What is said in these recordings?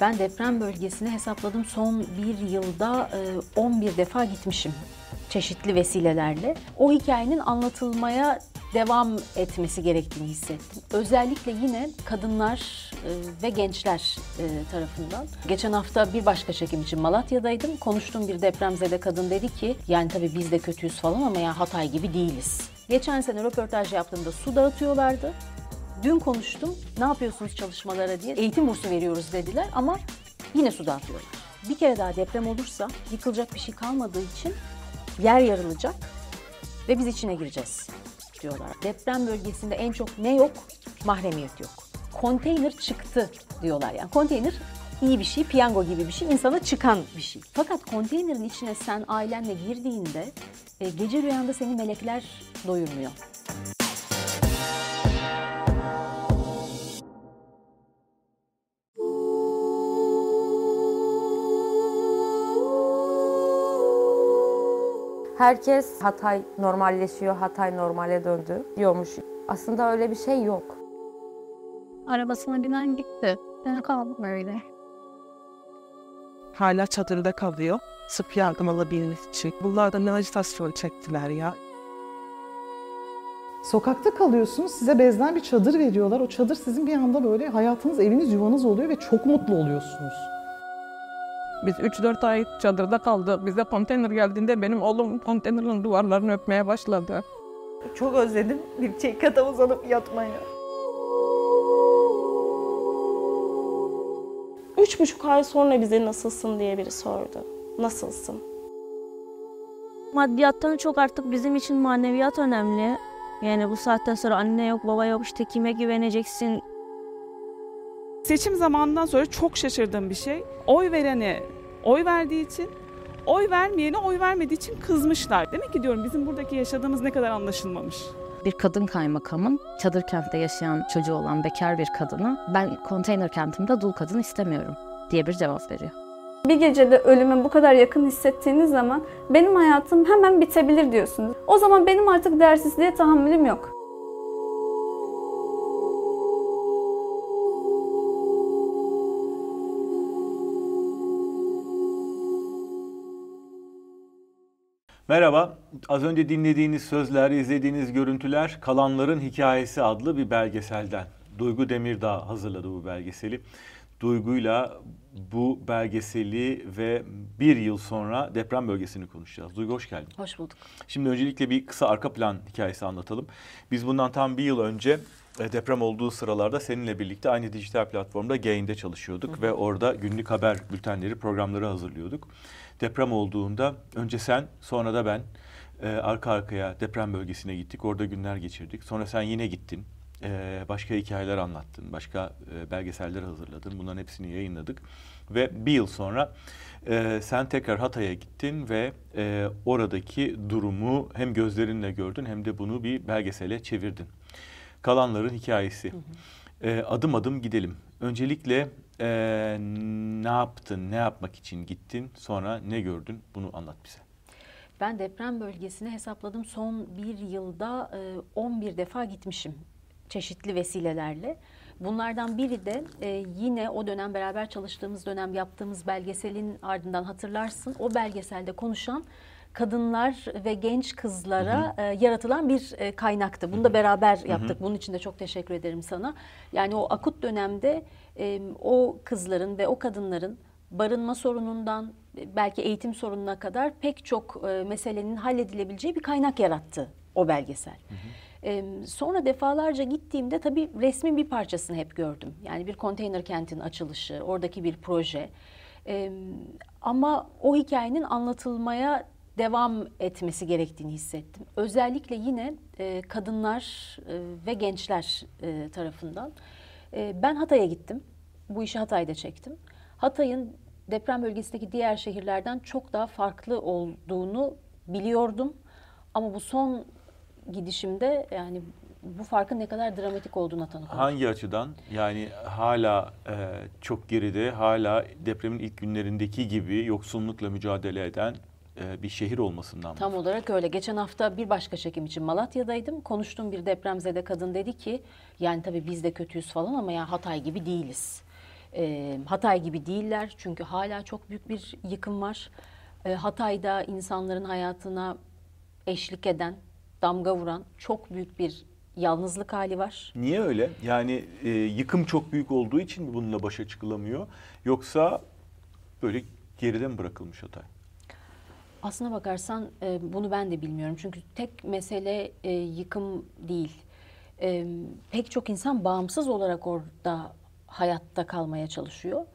Ben deprem bölgesine hesapladım son bir yılda e, 11 defa gitmişim çeşitli vesilelerle. O hikayenin anlatılmaya devam etmesi gerektiğini hissettim. Özellikle yine kadınlar e, ve gençler e, tarafından. Geçen hafta bir başka çekim için Malatya'daydım. Konuştuğum bir depremzede kadın dedi ki yani tabii biz de kötüyüz falan ama ya Hatay gibi değiliz. Geçen sene röportaj yaptığımda su dağıtıyorlardı. Dün konuştum ne yapıyorsunuz çalışmalara diye. Eğitim bursu veriyoruz dediler ama yine su dağıtıyorlar. Bir kere daha deprem olursa yıkılacak bir şey kalmadığı için yer yarılacak ve biz içine gireceğiz diyorlar. Deprem bölgesinde en çok ne yok? Mahremiyet yok. Konteyner çıktı diyorlar. Yani konteyner iyi bir şey, piyango gibi bir şey, insana çıkan bir şey. Fakat konteynerin içine sen ailenle girdiğinde e, gece rüyanda seni melekler doyurmuyor. Herkes Hatay normalleşiyor, Hatay normale döndü diyormuş. Aslında öyle bir şey yok. Arabasına binen gitti. Ben kaldım öyle. Hala çadırda kalıyor. Sırf yardım alabilmek için. Bunlar da ne ajitasyon çektiler ya. Sokakta kalıyorsunuz, size bezden bir çadır veriyorlar. O çadır sizin bir anda böyle hayatınız, eviniz, yuvanız oluyor ve çok mutlu oluyorsunuz. Biz 3-4 ay çadırda kaldık. Bize konteyner geldiğinde benim oğlum konteynerin duvarlarını öpmeye başladı. Çok özledim bir çekata uzanıp yatmayı. Üç buçuk ay sonra bize nasılsın diye biri sordu. Nasılsın? Maddiyattan çok artık bizim için maneviyat önemli. Yani bu saatten sonra anne yok, baba yok, işte kime güveneceksin? Seçim zamanından sonra çok şaşırdığım bir şey. Oy verene oy verdiği için, oy vermeyene oy vermediği için kızmışlar. Demek ki diyorum bizim buradaki yaşadığımız ne kadar anlaşılmamış. Bir kadın kaymakamın çadır kentte yaşayan çocuğu olan bekar bir kadını ben konteyner kentimde dul kadın istemiyorum diye bir cevap veriyor. Bir gecede ölüme bu kadar yakın hissettiğiniz zaman benim hayatım hemen bitebilir diyorsunuz. O zaman benim artık değersizliğe tahammülüm yok. Merhaba, az önce dinlediğiniz sözler, izlediğiniz görüntüler Kalanların Hikayesi adlı bir belgeselden. Duygu Demirdağ hazırladı bu belgeseli. Duygu'yla bu belgeseli ve bir yıl sonra deprem bölgesini konuşacağız. Duygu hoş geldin. Hoş bulduk. Şimdi öncelikle bir kısa arka plan hikayesi anlatalım. Biz bundan tam bir yıl önce deprem olduğu sıralarda seninle birlikte aynı dijital platformda Gain'de çalışıyorduk hı hı. ve orada günlük haber bültenleri, programları hazırlıyorduk. Deprem olduğunda önce sen, sonra da ben e, arka arkaya deprem bölgesine gittik. Orada günler geçirdik. Sonra sen yine gittin. E, başka hikayeler anlattın, başka e, belgeseller hazırladın. Bunların hepsini yayınladık. Ve bir yıl sonra e, sen tekrar Hatay'a gittin ve e, oradaki durumu hem gözlerinle gördün hem de bunu bir belgesele çevirdin. Kalanların hikayesi. Hı hı. E, adım adım gidelim. Öncelikle e, ne yaptın, ne yapmak için gittin, sonra ne gördün bunu anlat bize. Ben deprem bölgesine hesapladım son bir yılda e, 11 defa gitmişim çeşitli vesilelerle. Bunlardan biri de e, yine o dönem beraber çalıştığımız dönem yaptığımız belgeselin ardından hatırlarsın. O belgeselde konuşan kadınlar ve genç kızlara hı hı. E, yaratılan bir e, kaynaktı. Bunu da beraber yaptık. Hı hı. Bunun için de çok teşekkür ederim sana. Yani o akut dönemde e, o kızların ve o kadınların barınma sorunundan belki eğitim sorununa kadar pek çok e, meselenin halledilebileceği bir kaynak yarattı o belgesel. Hı hı. E, sonra defalarca gittiğimde tabii resmin bir parçasını hep gördüm. Yani bir konteyner kentin açılışı, oradaki bir proje. E, ama o hikayenin anlatılmaya devam etmesi gerektiğini hissettim. Özellikle yine e, kadınlar e, ve gençler e, tarafından. E, ben Hatay'a gittim. Bu işi Hatay'da çektim. Hatay'ın deprem bölgesindeki diğer şehirlerden çok daha farklı olduğunu biliyordum. Ama bu son gidişimde yani bu farkın ne kadar dramatik olduğuna tanık oldum. Hangi açıdan? Yani hala e, çok geride, hala depremin ilk günlerindeki gibi yoksullukla mücadele eden bir şehir olmasından mı? Tam olarak öyle. Geçen hafta bir başka çekim için Malatya'daydım. Konuştuğum bir depremzede kadın dedi ki yani tabii biz de kötüyüz falan ama ya Hatay gibi değiliz. E, Hatay gibi değiller çünkü hala çok büyük bir yıkım var. E, Hatay'da insanların hayatına eşlik eden, damga vuran çok büyük bir yalnızlık hali var. Niye öyle? Yani e, yıkım çok büyük olduğu için mi bununla başa çıkılamıyor? Yoksa böyle geride mi bırakılmış Hatay? Aslına bakarsan e, bunu ben de bilmiyorum. Çünkü tek mesele e, yıkım değil. E, pek çok insan bağımsız olarak orada hayatta kalmaya çalışıyor.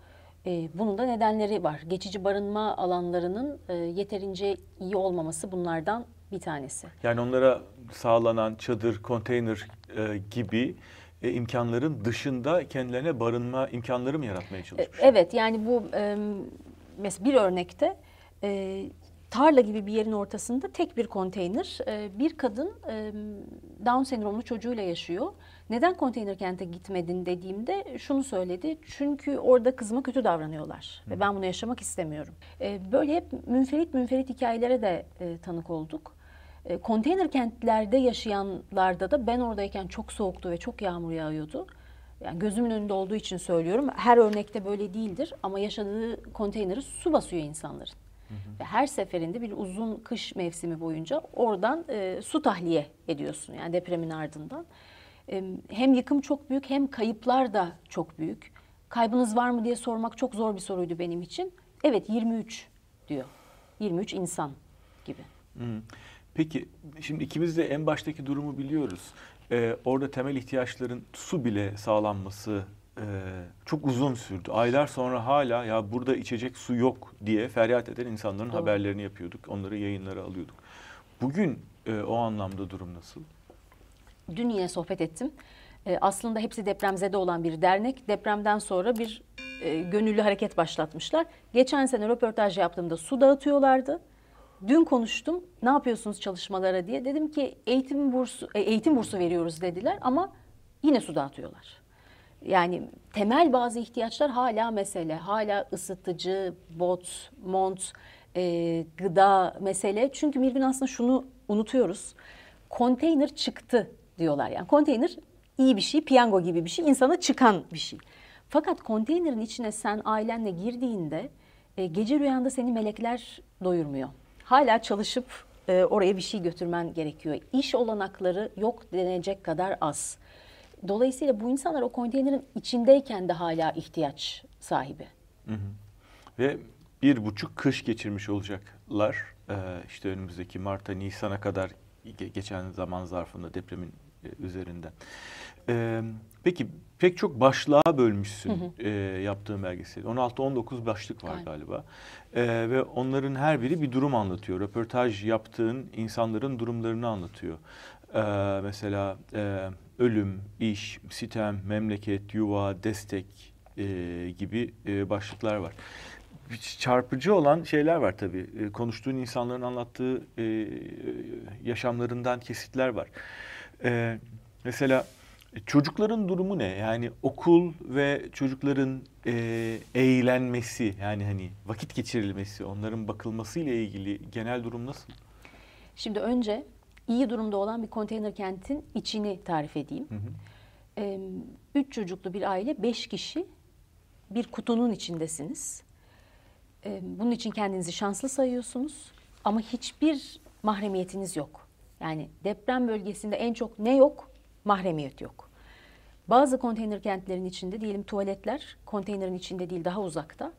E, bunun da nedenleri var. Geçici barınma alanlarının e, yeterince iyi olmaması bunlardan bir tanesi. Yani onlara sağlanan çadır, konteyner e, gibi e, imkanların dışında kendilerine barınma imkanları mı yaratmaya E, çalışmış? Evet yani bu e, mesela bir örnekte e, tarla gibi bir yerin ortasında tek bir konteyner e, bir kadın e, Down sendromlu çocuğuyla yaşıyor. Neden konteyner kente gitmedin dediğimde şunu söyledi. Çünkü orada kızıma kötü davranıyorlar ve ben bunu yaşamak istemiyorum. E, böyle hep münferit münferit hikayelere de e, tanık olduk. E, konteyner kentlerde yaşayanlarda da ben oradayken çok soğuktu ve çok yağmur yağıyordu. Yani gözümün önünde olduğu için söylüyorum. Her örnekte böyle değildir ama yaşadığı konteyneri su basıyor insanların. Ve her seferinde bir uzun kış mevsimi boyunca oradan e, su tahliye ediyorsun yani depremin ardından. E, hem yıkım çok büyük hem kayıplar da çok büyük. Kaybınız var mı diye sormak çok zor bir soruydu benim için. Evet 23 diyor. 23 insan gibi. Hı. Peki şimdi ikimiz de en baştaki durumu biliyoruz. Ee, orada temel ihtiyaçların su bile sağlanması e, çok uzun sürdü. Aylar sonra hala ya burada içecek su yok diye feryat eden insanların Doğru. haberlerini yapıyorduk. Onları yayınlara alıyorduk. Bugün e, o anlamda durum nasıl? Dün yine sohbet ettim. E, aslında hepsi depremzede olan bir dernek. Depremden sonra bir e, gönüllü hareket başlatmışlar. Geçen sene röportaj yaptığımda su dağıtıyorlardı. Dün konuştum. Ne yapıyorsunuz çalışmalara diye. Dedim ki eğitim bursu e, eğitim bursu veriyoruz dediler ama yine su dağıtıyorlar. Yani temel bazı ihtiyaçlar hala mesele. Hala ısıtıcı, bot, mont, e, gıda mesele. Çünkü bir aslında şunu unutuyoruz. Konteyner çıktı diyorlar. Yani konteyner iyi bir şey, piyango gibi bir şey, insana çıkan bir şey. Fakat konteynerin içine sen ailenle girdiğinde e, gece rüyanda seni melekler doyurmuyor. Hala çalışıp e, oraya bir şey götürmen gerekiyor. İş olanakları yok denecek kadar az. Dolayısıyla bu insanlar o konteynerin içindeyken de hala ihtiyaç sahibi. Hı hı. Ve bir buçuk kış geçirmiş olacaklar. Ee, işte önümüzdeki Mart'a, Nisan'a kadar ge- geçen zaman zarfında depremin e, üzerinden. Ee, peki pek çok başlığa bölmüşsün Hı hı. e, yaptığın belgeseli. 16-19 başlık var Aynen. galiba. Ee, ve onların her biri bir durum anlatıyor. Röportaj yaptığın insanların durumlarını anlatıyor. Ee, mesela e, ölüm, iş, sitem, memleket, yuva, destek e, gibi e, başlıklar var. Çarpıcı olan şeyler var tabii. E, konuştuğun insanların anlattığı e, yaşamlarından kesitler var. E, mesela çocukların durumu ne? Yani okul ve çocukların e, eğlenmesi, yani hani vakit geçirilmesi, onların bakılması ile ilgili genel durum nasıl? Şimdi önce iyi durumda olan bir konteyner kentin içini tarif edeyim. Hı hı. Ee, Üç çocuklu bir aile, beş kişi bir kutunun içindesiniz. Ee, Bunun için kendinizi şanslı sayıyorsunuz ama hiçbir mahremiyetiniz yok. Yani deprem bölgesinde en çok ne yok? Mahremiyet yok. Bazı konteyner kentlerin içinde diyelim tuvaletler konteynerin içinde değil daha uzakta.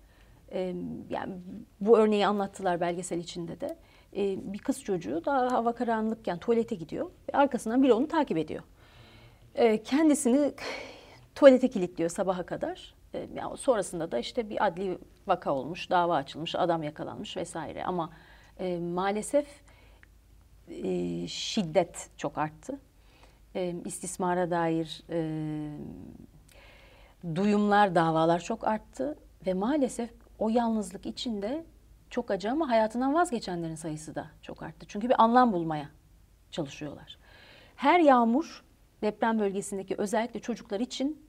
Ee, yani bu örneği anlattılar belgesel içinde de. Ee, bir kız çocuğu daha hava karanlıkken tuvalete gidiyor ve arkasından biri onu takip ediyor. Ee, kendisini tuvalete kilitliyor sabaha kadar. Ee, yani sonrasında da işte bir adli vaka olmuş, dava açılmış, adam yakalanmış vesaire. Ama e, maalesef e, şiddet çok arttı. E, istismara dair e, duyumlar, davalar çok arttı ve maalesef o yalnızlık içinde çok acı ama hayatından vazgeçenlerin sayısı da çok arttı. Çünkü bir anlam bulmaya çalışıyorlar. Her yağmur deprem bölgesindeki özellikle çocuklar için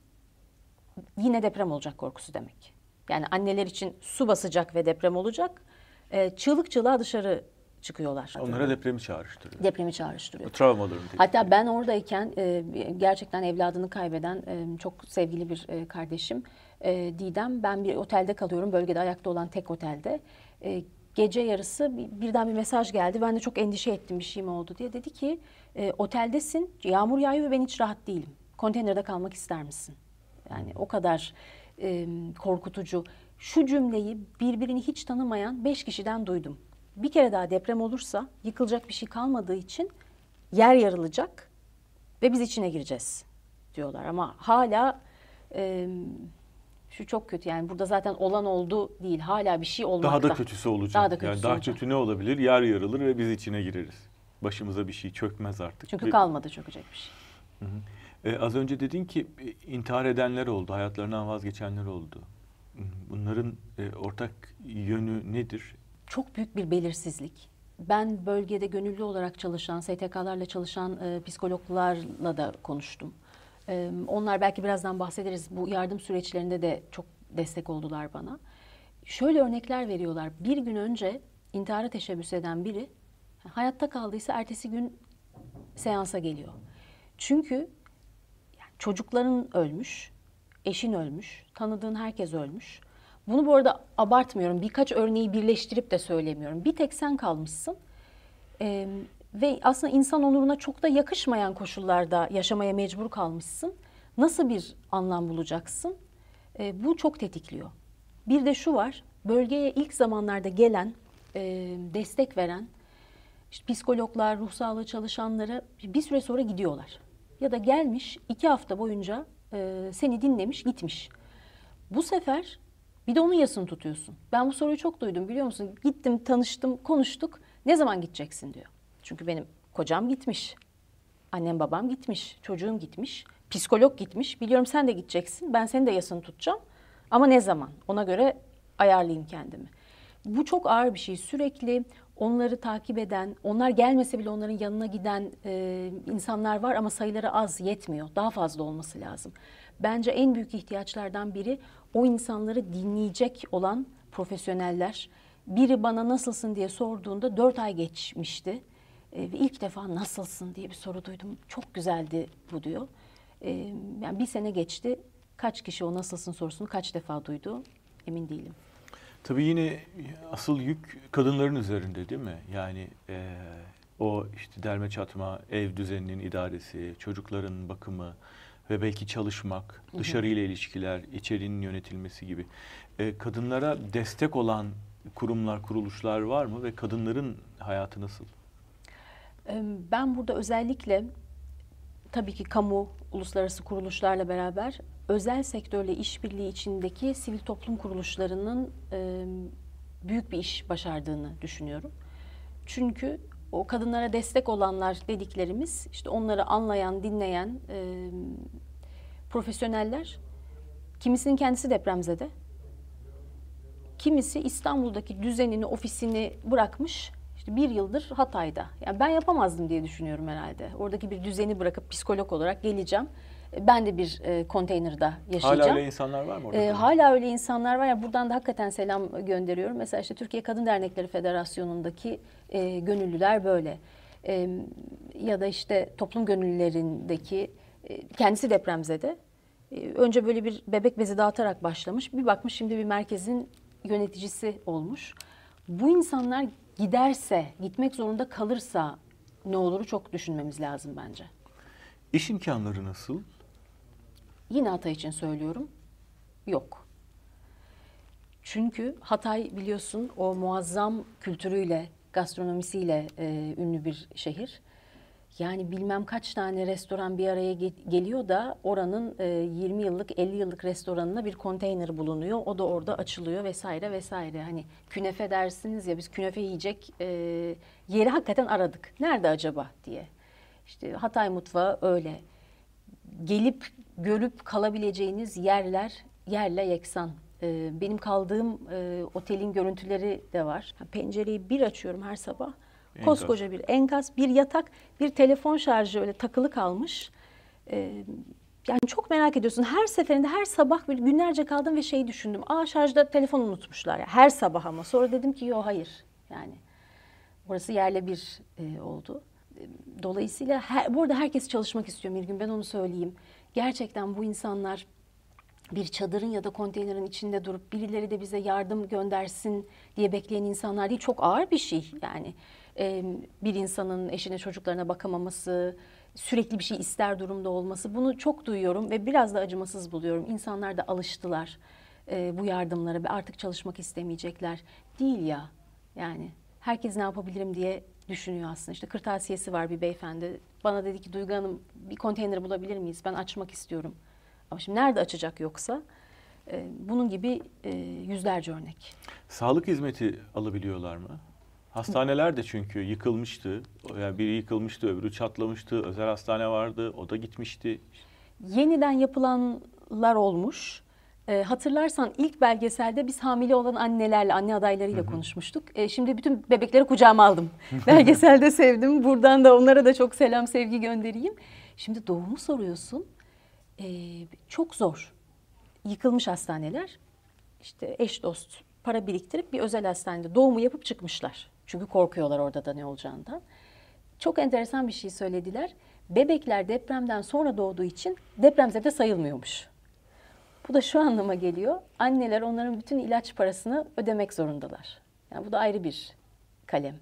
yine deprem olacak korkusu demek. Yani anneler için su basacak ve deprem olacak. E, çığlık çığlığa dışarı çıkıyorlar. Onlara depremi çağrıştırıyor. Depremi çağrıştırıyor. Travmalarını. Hatta ben oradayken e, gerçekten evladını kaybeden e, çok sevgili bir e, kardeşim E, Didem ben bir otelde kalıyorum. Bölgede ayakta olan tek otelde. E, gece yarısı bir- birden bir mesaj geldi. Ben de çok endişe ettim bir şey mi oldu diye. Dedi ki e, oteldesin, yağmur yağıyor ve ben hiç rahat değilim. Konteynerde kalmak ister misin? Yani o kadar e, korkutucu. Şu cümleyi birbirini hiç tanımayan beş kişiden duydum. Bir kere daha deprem olursa yıkılacak bir şey kalmadığı için yer yarılacak ve biz içine gireceğiz diyorlar. Ama hala e, şu çok kötü yani burada zaten olan oldu değil hala bir şey olmakta. Daha da kötüsü olacak. Daha da yani kötüsü daha olacak. kötü ne olabilir? Yer yarılır ve biz içine gireriz. Başımıza bir şey çökmez artık. Çünkü Ve- kalmadı çökecek bir şey. Hı hı. Ee, az önce dedin ki e, intihar edenler oldu, hayatlarından vazgeçenler oldu. Bunların e, ortak yönü nedir? Çok büyük bir belirsizlik. Ben bölgede gönüllü olarak çalışan, STK'larla çalışan e, psikologlarla da konuştum. E, onlar belki birazdan bahsederiz. Bu yardım süreçlerinde de çok destek oldular bana. Şöyle örnekler veriyorlar. Bir gün önce intihara teşebbüs eden biri hayatta kaldıysa ertesi gün seansa geliyor. Çünkü yani çocukların ölmüş, eşin ölmüş, tanıdığın herkes ölmüş. Bunu bu arada abartmıyorum. Birkaç örneği birleştirip de söylemiyorum. Bir tek sen kalmışsın. Ee, ve aslında insan onuruna çok da yakışmayan koşullarda yaşamaya mecbur kalmışsın. Nasıl bir anlam bulacaksın? Ee, bu çok tetikliyor. Bir de şu var, bölgeye ilk zamanlarda gelen, e, destek veren işte psikologlar, ruh sağlığı çalışanları bir süre sonra gidiyorlar. Ya da gelmiş iki hafta boyunca e, seni dinlemiş gitmiş. Bu sefer bir de onun yasını tutuyorsun. Ben bu soruyu çok duydum biliyor musun? Gittim, tanıştım, konuştuk. Ne zaman gideceksin diyor. Çünkü benim kocam gitmiş. Annem babam gitmiş. Çocuğum gitmiş. Psikolog gitmiş. Biliyorum sen de gideceksin. Ben senin de yasını tutacağım. Ama ne zaman? Ona göre ayarlayayım kendimi. Bu çok ağır bir şey. Sürekli onları takip eden, onlar gelmese bile onların yanına giden e, insanlar var ama sayıları az, yetmiyor. Daha fazla olması lazım. Bence en büyük ihtiyaçlardan biri o insanları dinleyecek olan profesyoneller. Biri bana nasılsın diye sorduğunda dört ay geçmişti. E, ve ilk defa nasılsın diye bir soru duydum. Çok güzeldi bu diyor. E, yani bir sene geçti. Kaç kişi o nasılsın sorusunu kaç defa duydu emin değilim. Tabii yine asıl yük kadınların üzerinde değil mi? Yani e, o işte derme çatma, ev düzeninin idaresi, çocukların bakımı ve belki çalışmak, dışarıyla ilişkiler, içeriğinin yönetilmesi gibi. E, kadınlara destek olan kurumlar, kuruluşlar var mı ve kadınların hayatı nasıl? Ben burada özellikle tabii ki kamu, uluslararası kuruluşlarla beraber özel sektörle işbirliği içindeki sivil toplum kuruluşlarının büyük bir iş başardığını düşünüyorum. Çünkü o kadınlara destek olanlar dediklerimiz işte onları anlayan, dinleyen e, profesyoneller kimisinin kendisi depremzede, kimisi İstanbul'daki düzenini, ofisini bırakmış. İşte bir yıldır Hatay'da. Yani ben yapamazdım diye düşünüyorum herhalde. Oradaki bir düzeni bırakıp psikolog olarak geleceğim. E, Ben de bir e, konteynerda yaşayacağım. Hala öyle insanlar var mı orada? Ee, hala öyle insanlar var ya buradan da hakikaten selam gönderiyorum. Mesela işte Türkiye Kadın Dernekleri Federasyonu'ndaki e, gönüllüler böyle. E, ya da işte toplum gönüllülerindeki e, kendisi depremzede. E, önce böyle bir bebek bezi dağıtarak başlamış. Bir bakmış şimdi bir merkezin yöneticisi olmuş. Bu insanlar giderse, gitmek zorunda kalırsa ne oluru çok düşünmemiz lazım bence. İş imkanları nasıl? Yine Hatay için söylüyorum. Yok. Çünkü Hatay biliyorsun o muazzam kültürüyle, gastronomisiyle e, ünlü bir şehir. Yani bilmem kaç tane restoran bir araya ge- geliyor da oranın e, 20 yıllık, 50 yıllık restoranına bir konteyner bulunuyor. O da orada açılıyor vesaire vesaire. Hani künefe dersiniz ya biz künefe yiyecek e, yeri hakikaten aradık. Nerede acaba diye. İşte Hatay mutfağı öyle gelip görüp kalabileceğiniz yerler yerle yeksan. Ee, benim kaldığım e, otelin görüntüleri de var. Pencereyi bir açıyorum her sabah. Enkaz. Koskoca bir enkaz, bir yatak, bir telefon şarjı öyle takılı kalmış. Ee, yani çok merak ediyorsun. Her seferinde her sabah bir günlerce kaldım ve şey düşündüm. Aa şarjda telefon unutmuşlar. ya her sabah ama. Sonra dedim ki yok hayır. Yani orası yerle bir e, oldu. Dolayısıyla her, bu arada herkes çalışmak istiyor Mirgün ben onu söyleyeyim. Gerçekten bu insanlar bir çadırın ya da konteynerin içinde durup birileri de bize yardım göndersin diye bekleyen insanlar değil. Çok ağır bir şey yani. Ee, bir insanın eşine çocuklarına bakamaması, sürekli bir şey ister durumda olması bunu çok duyuyorum ve biraz da acımasız buluyorum. İnsanlar da alıştılar e, bu yardımlara ve artık çalışmak istemeyecekler. Değil ya yani herkes ne yapabilirim diye düşünüyor aslında. İşte kırtasiyesi var bir beyefendi. Bana dedi ki Duygu Hanım bir konteyner bulabilir miyiz? Ben açmak istiyorum. Ama şimdi nerede açacak yoksa? E, bunun gibi e, yüzlerce örnek. Sağlık hizmeti alabiliyorlar mı? Hastaneler de çünkü yıkılmıştı. Yani biri yıkılmıştı, öbürü çatlamıştı. Özel hastane vardı, o da gitmişti. Yeniden yapılanlar olmuş. E, hatırlarsan ilk belgeselde biz hamile olan annelerle, anne adaylarıyla konuşmuştuk. E, şimdi bütün bebekleri kucağıma aldım. Belgeselde sevdim. Buradan da onlara da çok selam, sevgi göndereyim. Şimdi doğumu soruyorsun. E, çok zor. Yıkılmış hastaneler. İşte eş dost para biriktirip bir özel hastanede doğumu yapıp çıkmışlar. Çünkü korkuyorlar orada da ne olacağından. Çok enteresan bir şey söylediler. Bebekler depremden sonra doğduğu için depremzede sayılmıyormuş. Bu da şu anlama geliyor. Anneler onların bütün ilaç parasını ödemek zorundalar. Yani bu da ayrı bir kalem.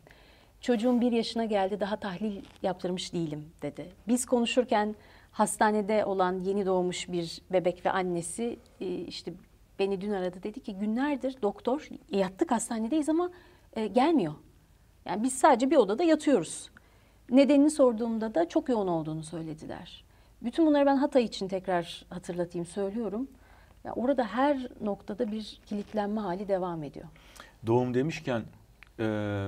Çocuğum bir yaşına geldi daha tahlil yaptırmış değilim dedi. Biz konuşurken hastanede olan yeni doğmuş bir bebek ve annesi e, işte beni dün aradı dedi ki günlerdir doktor yattık hastanedeyiz ama e, gelmiyor. Yani biz sadece bir odada yatıyoruz. Nedenini sorduğumda da çok yoğun olduğunu söylediler. Bütün bunları ben Hatay için tekrar hatırlatayım söylüyorum. Yani orada her noktada bir kilitlenme hali devam ediyor. Doğum demişken e,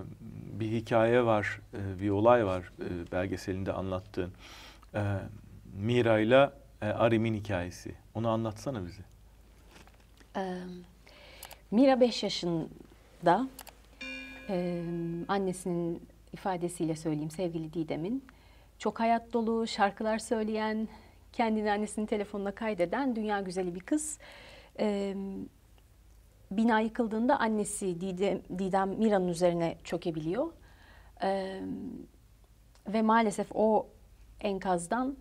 bir hikaye var, e, bir olay var e, belgeselinde anlattığın. E, Mira ile e, Arim'in hikayesi. Onu anlatsana bize. Ee, Mira 5 yaşında e, annesinin ifadesiyle söyleyeyim sevgili Didem'in çok hayat dolu şarkılar söyleyen kendini annesinin telefonuna kaydeden dünya güzeli bir kız. Ee, bina yıkıldığında annesi Didem, Didem Mira'nın üzerine çökebiliyor. Ee, ve maalesef o enkazdan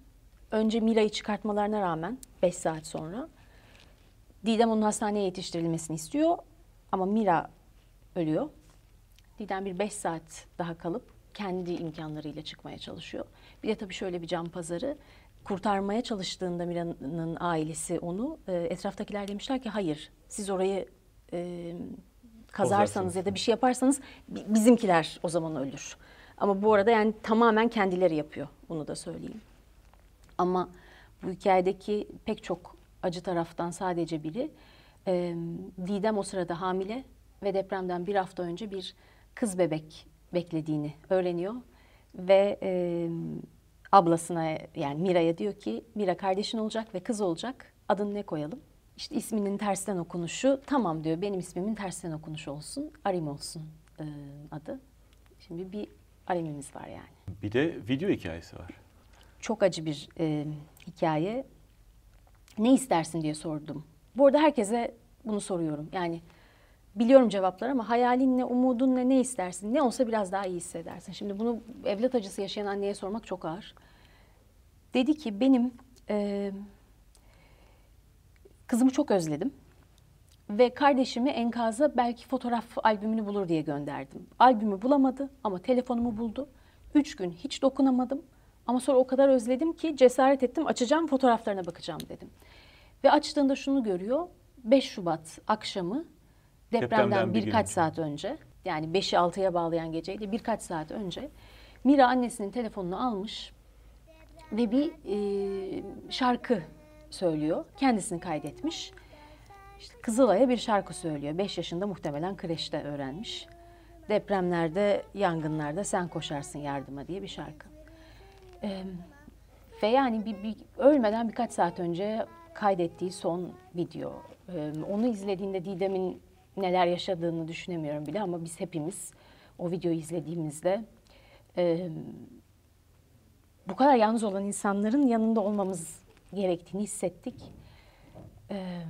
önce Mira'yı çıkartmalarına rağmen 5 saat sonra Didem onun hastaneye yetiştirilmesini istiyor ama Mira ölüyor. Didem bir 5 saat daha kalıp kendi imkanlarıyla çıkmaya çalışıyor. Bir de tabii şöyle bir can pazarı. Kurtarmaya çalıştığında Mira'nın ailesi onu e, etraftakiler demişler ki hayır siz orayı e, kazarsanız ya da bir şey yaparsanız bizimkiler o zaman ölür. Ama bu arada yani tamamen kendileri yapıyor. Bunu da söyleyeyim. Ama bu hikayedeki pek çok acı taraftan sadece biri. E, Didem o sırada hamile ve depremden bir hafta önce bir kız bebek beklediğini öğreniyor. Ve e, ablasına yani Mira'ya diyor ki Mira kardeşin olacak ve kız olacak. Adını ne koyalım? İşte isminin tersten okunuşu tamam diyor benim ismimin tersten okunuşu olsun. Arim olsun e, adı. Şimdi bir Arim'imiz var yani. Bir de video hikayesi var. Çok acı bir e, hikaye. Ne istersin diye sordum. Bu arada herkese bunu soruyorum. Yani biliyorum cevaplar ama hayalin ne, umudun ne, ne istersin? Ne olsa biraz daha iyi hissedersin. Şimdi bunu evlat acısı yaşayan anneye sormak çok ağır. Dedi ki benim e, kızımı çok özledim. Ve kardeşimi enkaza belki fotoğraf albümünü bulur diye gönderdim. Albümü bulamadı ama telefonumu buldu. Üç gün hiç dokunamadım. Ama sonra o kadar özledim ki cesaret ettim açacağım fotoğraflarına bakacağım dedim. Ve açtığında şunu görüyor. 5 Şubat akşamı depremden, Depremden bir birkaç önce. saat önce yani 5'i 6'ya bağlayan geceydi birkaç saat önce Mira annesinin telefonunu almış ve bir e, şarkı söylüyor. Kendisini kaydetmiş. İşte Kızılay'a bir şarkı söylüyor. 5 yaşında muhtemelen kreşte öğrenmiş. Depremlerde, yangınlarda sen koşarsın yardıma diye bir şarkı. Ee, ve yani bir, bir ölmeden birkaç saat önce kaydettiği son video. Ee, onu izlediğinde Didem'in neler yaşadığını düşünemiyorum bile ama biz hepimiz o videoyu izlediğimizde e, bu kadar yalnız olan insanların yanında olmamız gerektiğini hissettik. Ee,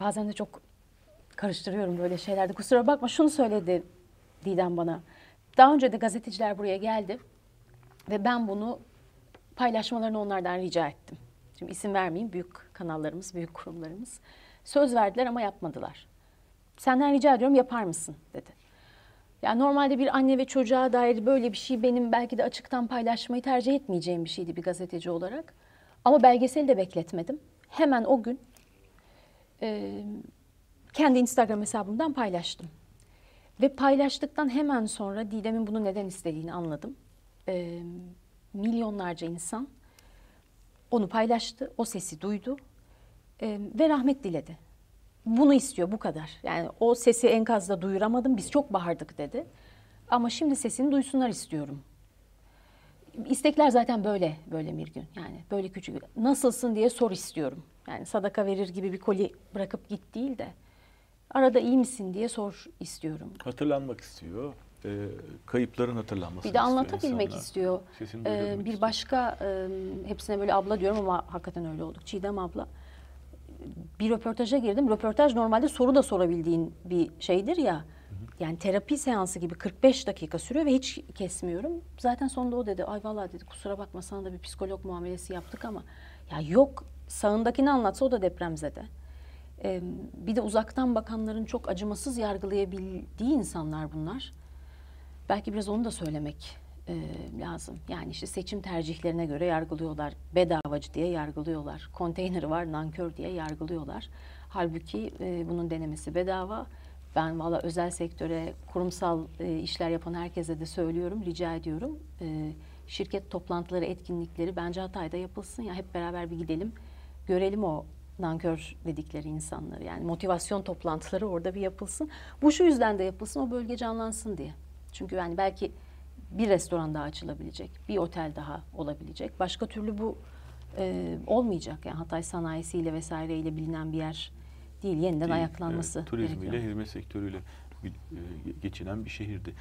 bazen de çok karıştırıyorum böyle şeylerde. Kusura bakma şunu söyledi Didem bana. Daha önce de gazeteciler buraya geldi ve ben bunu paylaşmalarını onlardan rica ettim. Şimdi isim vermeyeyim büyük kanallarımız, büyük kurumlarımız. Söz verdiler ama yapmadılar. Senden rica ediyorum yapar mısın dedi. Yani normalde bir anne ve çocuğa dair böyle bir şey benim belki de açıktan paylaşmayı tercih etmeyeceğim bir şeydi bir gazeteci olarak. Ama belgeseli de bekletmedim. Hemen o gün e, kendi Instagram hesabımdan paylaştım. Ve paylaştıktan hemen sonra Didem'in bunu neden istediğini anladım. E, milyonlarca insan onu paylaştı, o sesi duydu e, ve rahmet diledi. Bunu istiyor bu kadar. Yani o sesi enkazda duyuramadım, biz çok bağırdık dedi. Ama şimdi sesini duysunlar istiyorum. İstekler zaten böyle, böyle bir gün. Yani böyle küçük, nasılsın diye sor istiyorum. Yani sadaka verir gibi bir koli bırakıp git değil de arada iyi misin diye sor istiyorum. Hatırlanmak istiyor. E, kayıpların hatırlanmasını Bir de istiyor anlatabilmek insanlar. istiyor. Sesini Ee, bir başka e, hepsine böyle abla diyorum ama hakikaten öyle olduk. Çiğdem abla. Bir röportaja girdim. Röportaj normalde soru da sorabildiğin bir şeydir ya. Yani terapi seansı gibi 45 dakika sürüyor ve hiç kesmiyorum. Zaten sonunda o dedi. Ay vallahi dedi kusura bakma sana da bir psikolog muamelesi yaptık ama ya yok sağındakini anlatsa o da depremzede. Ee, bir de uzaktan bakanların çok acımasız yargılayabildiği insanlar bunlar. Belki biraz onu da söylemek e, lazım. Yani işte seçim tercihlerine göre yargılıyorlar. Bedavacı diye yargılıyorlar. Konteyneri var nankör diye yargılıyorlar. Halbuki e, bunun denemesi bedava. Ben valla özel sektöre, kurumsal e, işler yapan herkese de söylüyorum, rica ediyorum. E, şirket toplantıları, etkinlikleri bence Hatay'da yapılsın. Ya hep beraber bir gidelim, görelim o nankör dedikleri insanları. Yani motivasyon toplantıları orada bir yapılsın. Bu şu yüzden de yapılsın, o bölge canlansın diye. Çünkü yani belki bir restoran daha açılabilecek, bir otel daha olabilecek. Başka türlü bu e, olmayacak. Yani Hatay sanayisiyle vesaireyle bilinen bir yer değil. Yeniden Değil, ayaklanması evet, turizmiyle, gerekiyor. hizmet sektörüyle e, geçinen bir şehirdi.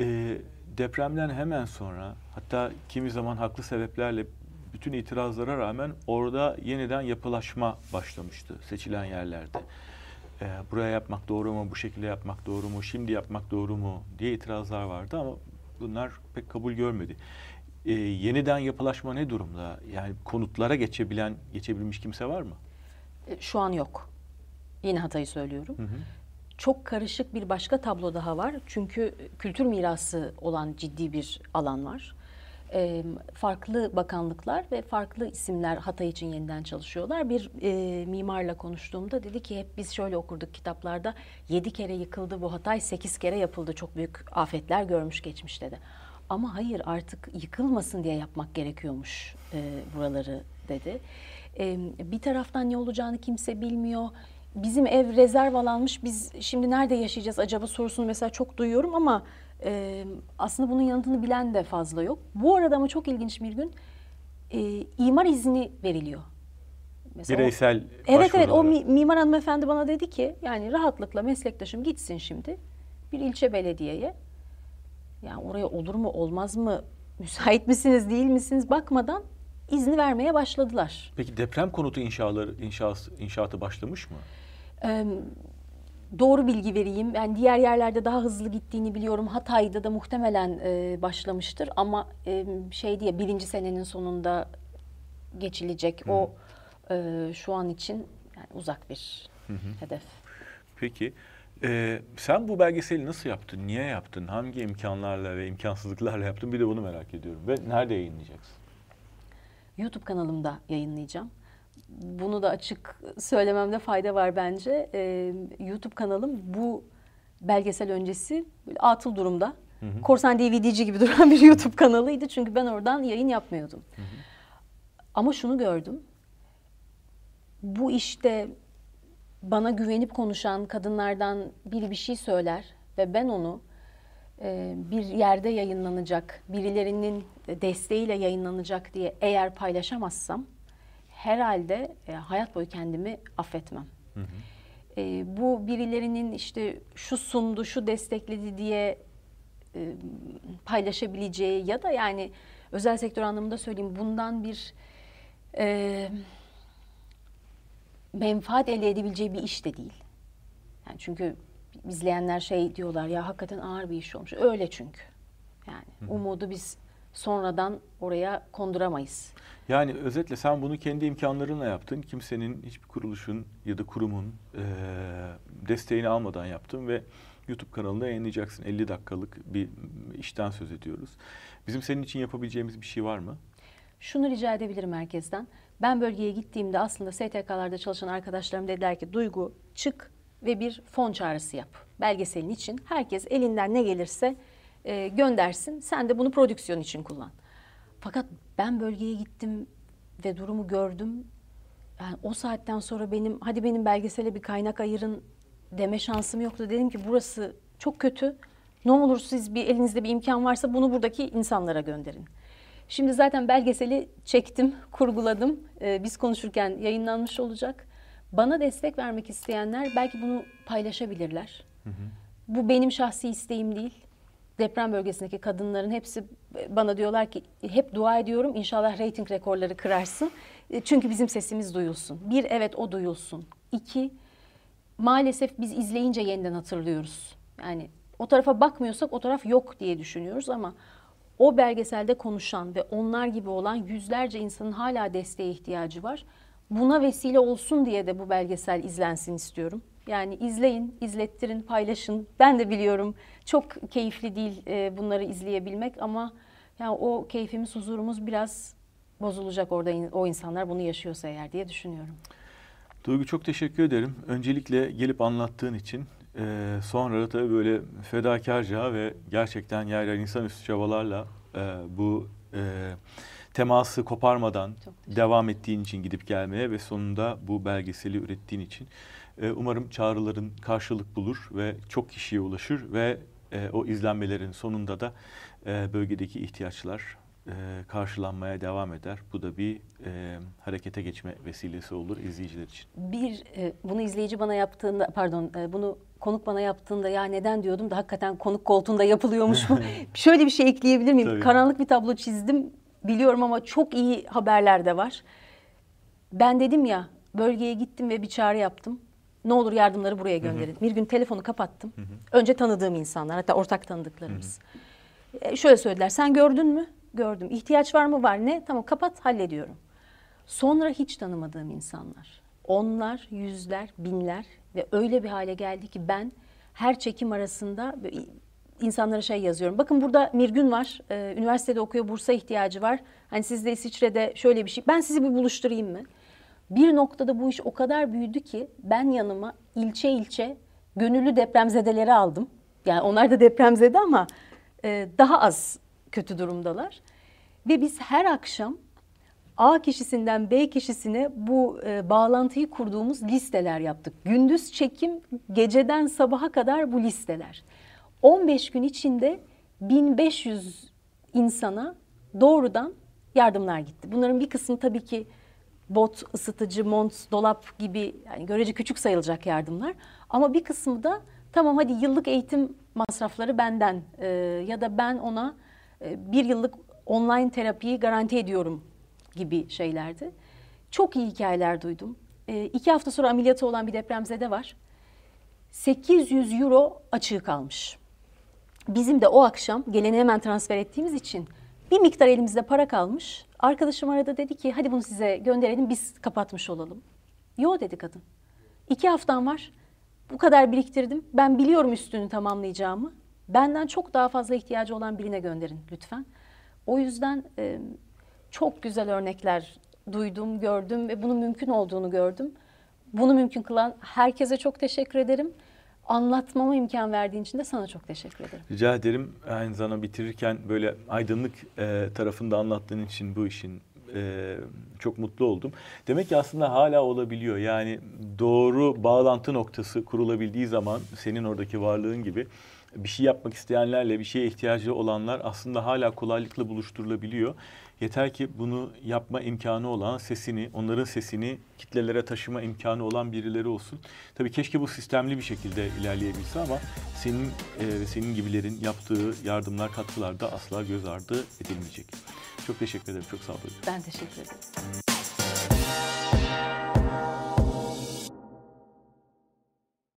E, depremden hemen sonra hatta kimi zaman haklı sebeplerle bütün itirazlara rağmen orada yeniden yapılaşma başlamıştı seçilen yerlerde. E, buraya yapmak doğru mu, bu şekilde yapmak doğru mu, şimdi yapmak doğru mu diye itirazlar vardı ama bunlar pek kabul görmedi. E, yeniden yapılaşma ne durumda? Yani konutlara geçebilen, geçebilmiş kimse var mı? E, Şu an yok. Yine Hatay'ı söylüyorum. Hı hı. Çok karışık bir başka tablo daha var. Çünkü kültür mirası olan ciddi bir alan var. E, farklı bakanlıklar ve farklı isimler Hatay için yeniden çalışıyorlar. Bir e, mimarla konuştuğumda dedi ki hep biz şöyle okurduk kitaplarda. Yedi kere yıkıldı bu Hatay, sekiz kere yapıldı. Çok büyük afetler görmüş geçmiş dedi. Ama hayır artık yıkılmasın diye yapmak gerekiyormuş e, buraları dedi. E, bir taraftan ne olacağını kimse bilmiyor. Bizim ev rezerv alanmış. Biz şimdi nerede yaşayacağız acaba sorusunu mesela çok duyuyorum ama e, aslında bunun yanıtını bilen de fazla yok. Bu arada ama çok ilginç bir gün e, imar izni veriliyor. Mesela o- Bireysel Evet evet o mi- mimar hanımefendi bana dedi ki yani rahatlıkla meslektaşım gitsin şimdi bir ilçe belediyeye. Yani oraya olur mu olmaz mı müsait misiniz değil misiniz bakmadan izni vermeye başladılar. Peki deprem konutu inşaları inşası, inşaatı başlamış mı? Ee, doğru bilgi vereyim. Yani diğer yerlerde daha hızlı gittiğini biliyorum. Hatay'da da muhtemelen e, başlamıştır ama e, şey diye birinci senenin sonunda geçilecek. O e, şu an için yani uzak bir Hı hı. hedef. Peki e, sen bu belgeseli nasıl yaptın? Niye yaptın? Hangi imkanlarla ve imkansızlıklarla yaptın? Bir de bunu merak ediyorum. Ve nerede yayınlayacaksın? YouTube kanalımda yayınlayacağım. Bunu da açık söylememde fayda var bence. Ee, YouTube kanalım bu belgesel öncesi böyle atıl durumda. Hı hı. Korsan DVD'ci gibi duran bir YouTube kanalıydı. Çünkü ben oradan yayın yapmıyordum. Ama şunu gördüm. Bu işte bana güvenip konuşan kadınlardan biri bir şey söyler ve ben onu e, bir yerde yayınlanacak, birilerinin desteğiyle yayınlanacak diye eğer paylaşamazsam herhalde e, hayat boyu kendimi affetmem. E, bu birilerinin işte şu sundu, şu destekledi diye e, paylaşabileceği ya da yani özel sektör anlamında söyleyeyim bundan bir e, menfaat elde edebileceği bir iş de değil. Yani çünkü izleyenler şey diyorlar ya hakikaten ağır bir iş olmuş. Öyle çünkü. Yani umudu biz sonradan oraya konduramayız. Yani özetle sen bunu kendi imkanlarınla yaptın. Kimsenin, hiçbir kuruluşun ya da kurumun e, desteğini almadan yaptın ve YouTube kanalında yayınlayacaksın. 50 dakikalık bir işten söz ediyoruz. Bizim senin için yapabileceğimiz bir şey var mı? Şunu rica edebilirim herkesten. Ben bölgeye gittiğimde aslında STK'larda çalışan arkadaşlarım dediler ki Duygu çık ve bir fon çağrısı yap. Belgeselin için herkes elinden ne gelirse e, göndersin. Sen de bunu prodüksiyon için kullan. Fakat ben bölgeye gittim ve durumu gördüm. Yani o saatten sonra benim hadi benim belgesele bir kaynak ayırın deme şansım yoktu. Dedim ki burası çok kötü. Ne olur siz bir elinizde bir imkan varsa bunu buradaki insanlara gönderin. Şimdi zaten belgeseli çektim, kurguladım. Ee, biz konuşurken yayınlanmış olacak. Bana destek vermek isteyenler belki bunu paylaşabilirler. Bu benim şahsi isteğim değil. Deprem bölgesindeki kadınların hepsi bana diyorlar ki hep dua ediyorum inşallah reyting rekorları kırarsın. E, Çünkü bizim sesimiz duyulsun. Bir evet o duyulsun. İki maalesef biz izleyince yeniden hatırlıyoruz. Yani o tarafa bakmıyorsak o taraf yok diye düşünüyoruz ama o belgeselde konuşan ve onlar gibi olan yüzlerce insanın hala desteğe ihtiyacı var. Buna vesile olsun diye de bu belgesel izlensin istiyorum. Yani izleyin, izlettirin, paylaşın. Ben de biliyorum çok keyifli değil e, bunları izleyebilmek ama yani o keyfimiz, huzurumuz biraz bozulacak orada o insanlar bunu yaşıyorsa eğer diye düşünüyorum. Duygu çok teşekkür ederim. Öncelikle gelip anlattığın için. Ee, sonra da tabii böyle fedakarca ve gerçekten yer yer insanüstü çabalarla e, bu e, teması koparmadan devam ettiğin için gidip gelmeye ve sonunda bu belgeseli ürettiğin için. E, umarım çağrıların karşılık bulur ve çok kişiye ulaşır ve e, o izlenmelerin sonunda da e, bölgedeki ihtiyaçlar e, karşılanmaya devam eder. Bu da bir e, harekete geçme vesilesi olur izleyiciler için. Bir e, bunu izleyici bana yaptığında pardon e, bunu konuk bana yaptığında ya neden diyordum da hakikaten konuk koltuğunda yapılıyormuş mu? Şöyle bir şey ekleyebilir miyim? Tabii. Karanlık bir tablo çizdim biliyorum ama çok iyi haberler de var. Ben dedim ya bölgeye gittim ve bir çağrı yaptım. Ne olur yardımları buraya gönderin. Bir gün telefonu kapattım. Önce tanıdığım insanlar hatta ortak tanıdıklarımız. E, şöyle söylediler sen gördün mü? Gördüm. İhtiyaç var mı? Var. Ne? Tamam kapat hallediyorum. Sonra hiç tanımadığım insanlar. Onlar, yüzler, binler ve öyle bir hale geldi ki ben her çekim arasında insanlara şey yazıyorum. Bakın burada Mirgün var. Ee, üniversitede okuyor. Bursa ihtiyacı var. Hani siz de İsviçre'de şöyle bir şey. Ben sizi bir buluşturayım mı? Bir noktada bu iş o kadar büyüdü ki ben yanıma ilçe ilçe gönüllü depremzedeleri aldım. Yani onlar da depremzede ama e, daha az kötü durumdalar. Ve biz her akşam A kişisinden B kişisine bu e, bağlantıyı kurduğumuz listeler yaptık. Gündüz çekim, geceden sabaha kadar bu listeler. 15 gün içinde 1500 insana doğrudan yardımlar gitti. Bunların bir kısmı tabii ki bot, ısıtıcı, mont, dolap gibi yani görece küçük sayılacak yardımlar. Ama bir kısmı da tamam hadi yıllık eğitim masrafları benden e, ya da ben ona e, bir yıllık online terapiyi garanti ediyorum gibi şeylerdi. Çok iyi hikayeler duydum. E, iki hafta sonra ameliyatı olan bir depremzede var. 800 euro açığı kalmış. Bizim de o akşam geleni hemen transfer ettiğimiz için bir miktar elimizde para kalmış. Arkadaşım arada dedi ki hadi bunu size gönderelim biz kapatmış olalım. Yo dedi kadın. İki haftam var. Bu kadar biriktirdim. Ben biliyorum üstünü tamamlayacağımı. Benden çok daha fazla ihtiyacı olan birine gönderin lütfen. O yüzden e, çok güzel örnekler duydum, gördüm ve bunun mümkün olduğunu gördüm. Bunu mümkün kılan herkese çok teşekkür ederim. Anlatmama imkan verdiğin için de sana çok teşekkür ederim. Rica ederim. Aynı zamanda bitirirken böyle aydınlık e, tarafında anlattığın için bu işin e, çok mutlu oldum. Demek ki aslında hala olabiliyor. Yani doğru bağlantı noktası kurulabildiği zaman senin oradaki varlığın gibi bir şey yapmak isteyenlerle bir şeye ihtiyacı olanlar aslında hala kolaylıkla buluşturulabiliyor. Yeter ki bunu yapma imkanı olan sesini, onların sesini kitlelere taşıma imkanı olan birileri olsun. Tabii keşke bu sistemli bir şekilde ilerleyebilse ama senin e, ve senin gibilerin yaptığı yardımlar, katkılar da asla göz ardı edilmeyecek. Çok teşekkür ederim. Çok sağ olun. Ben teşekkür ederim.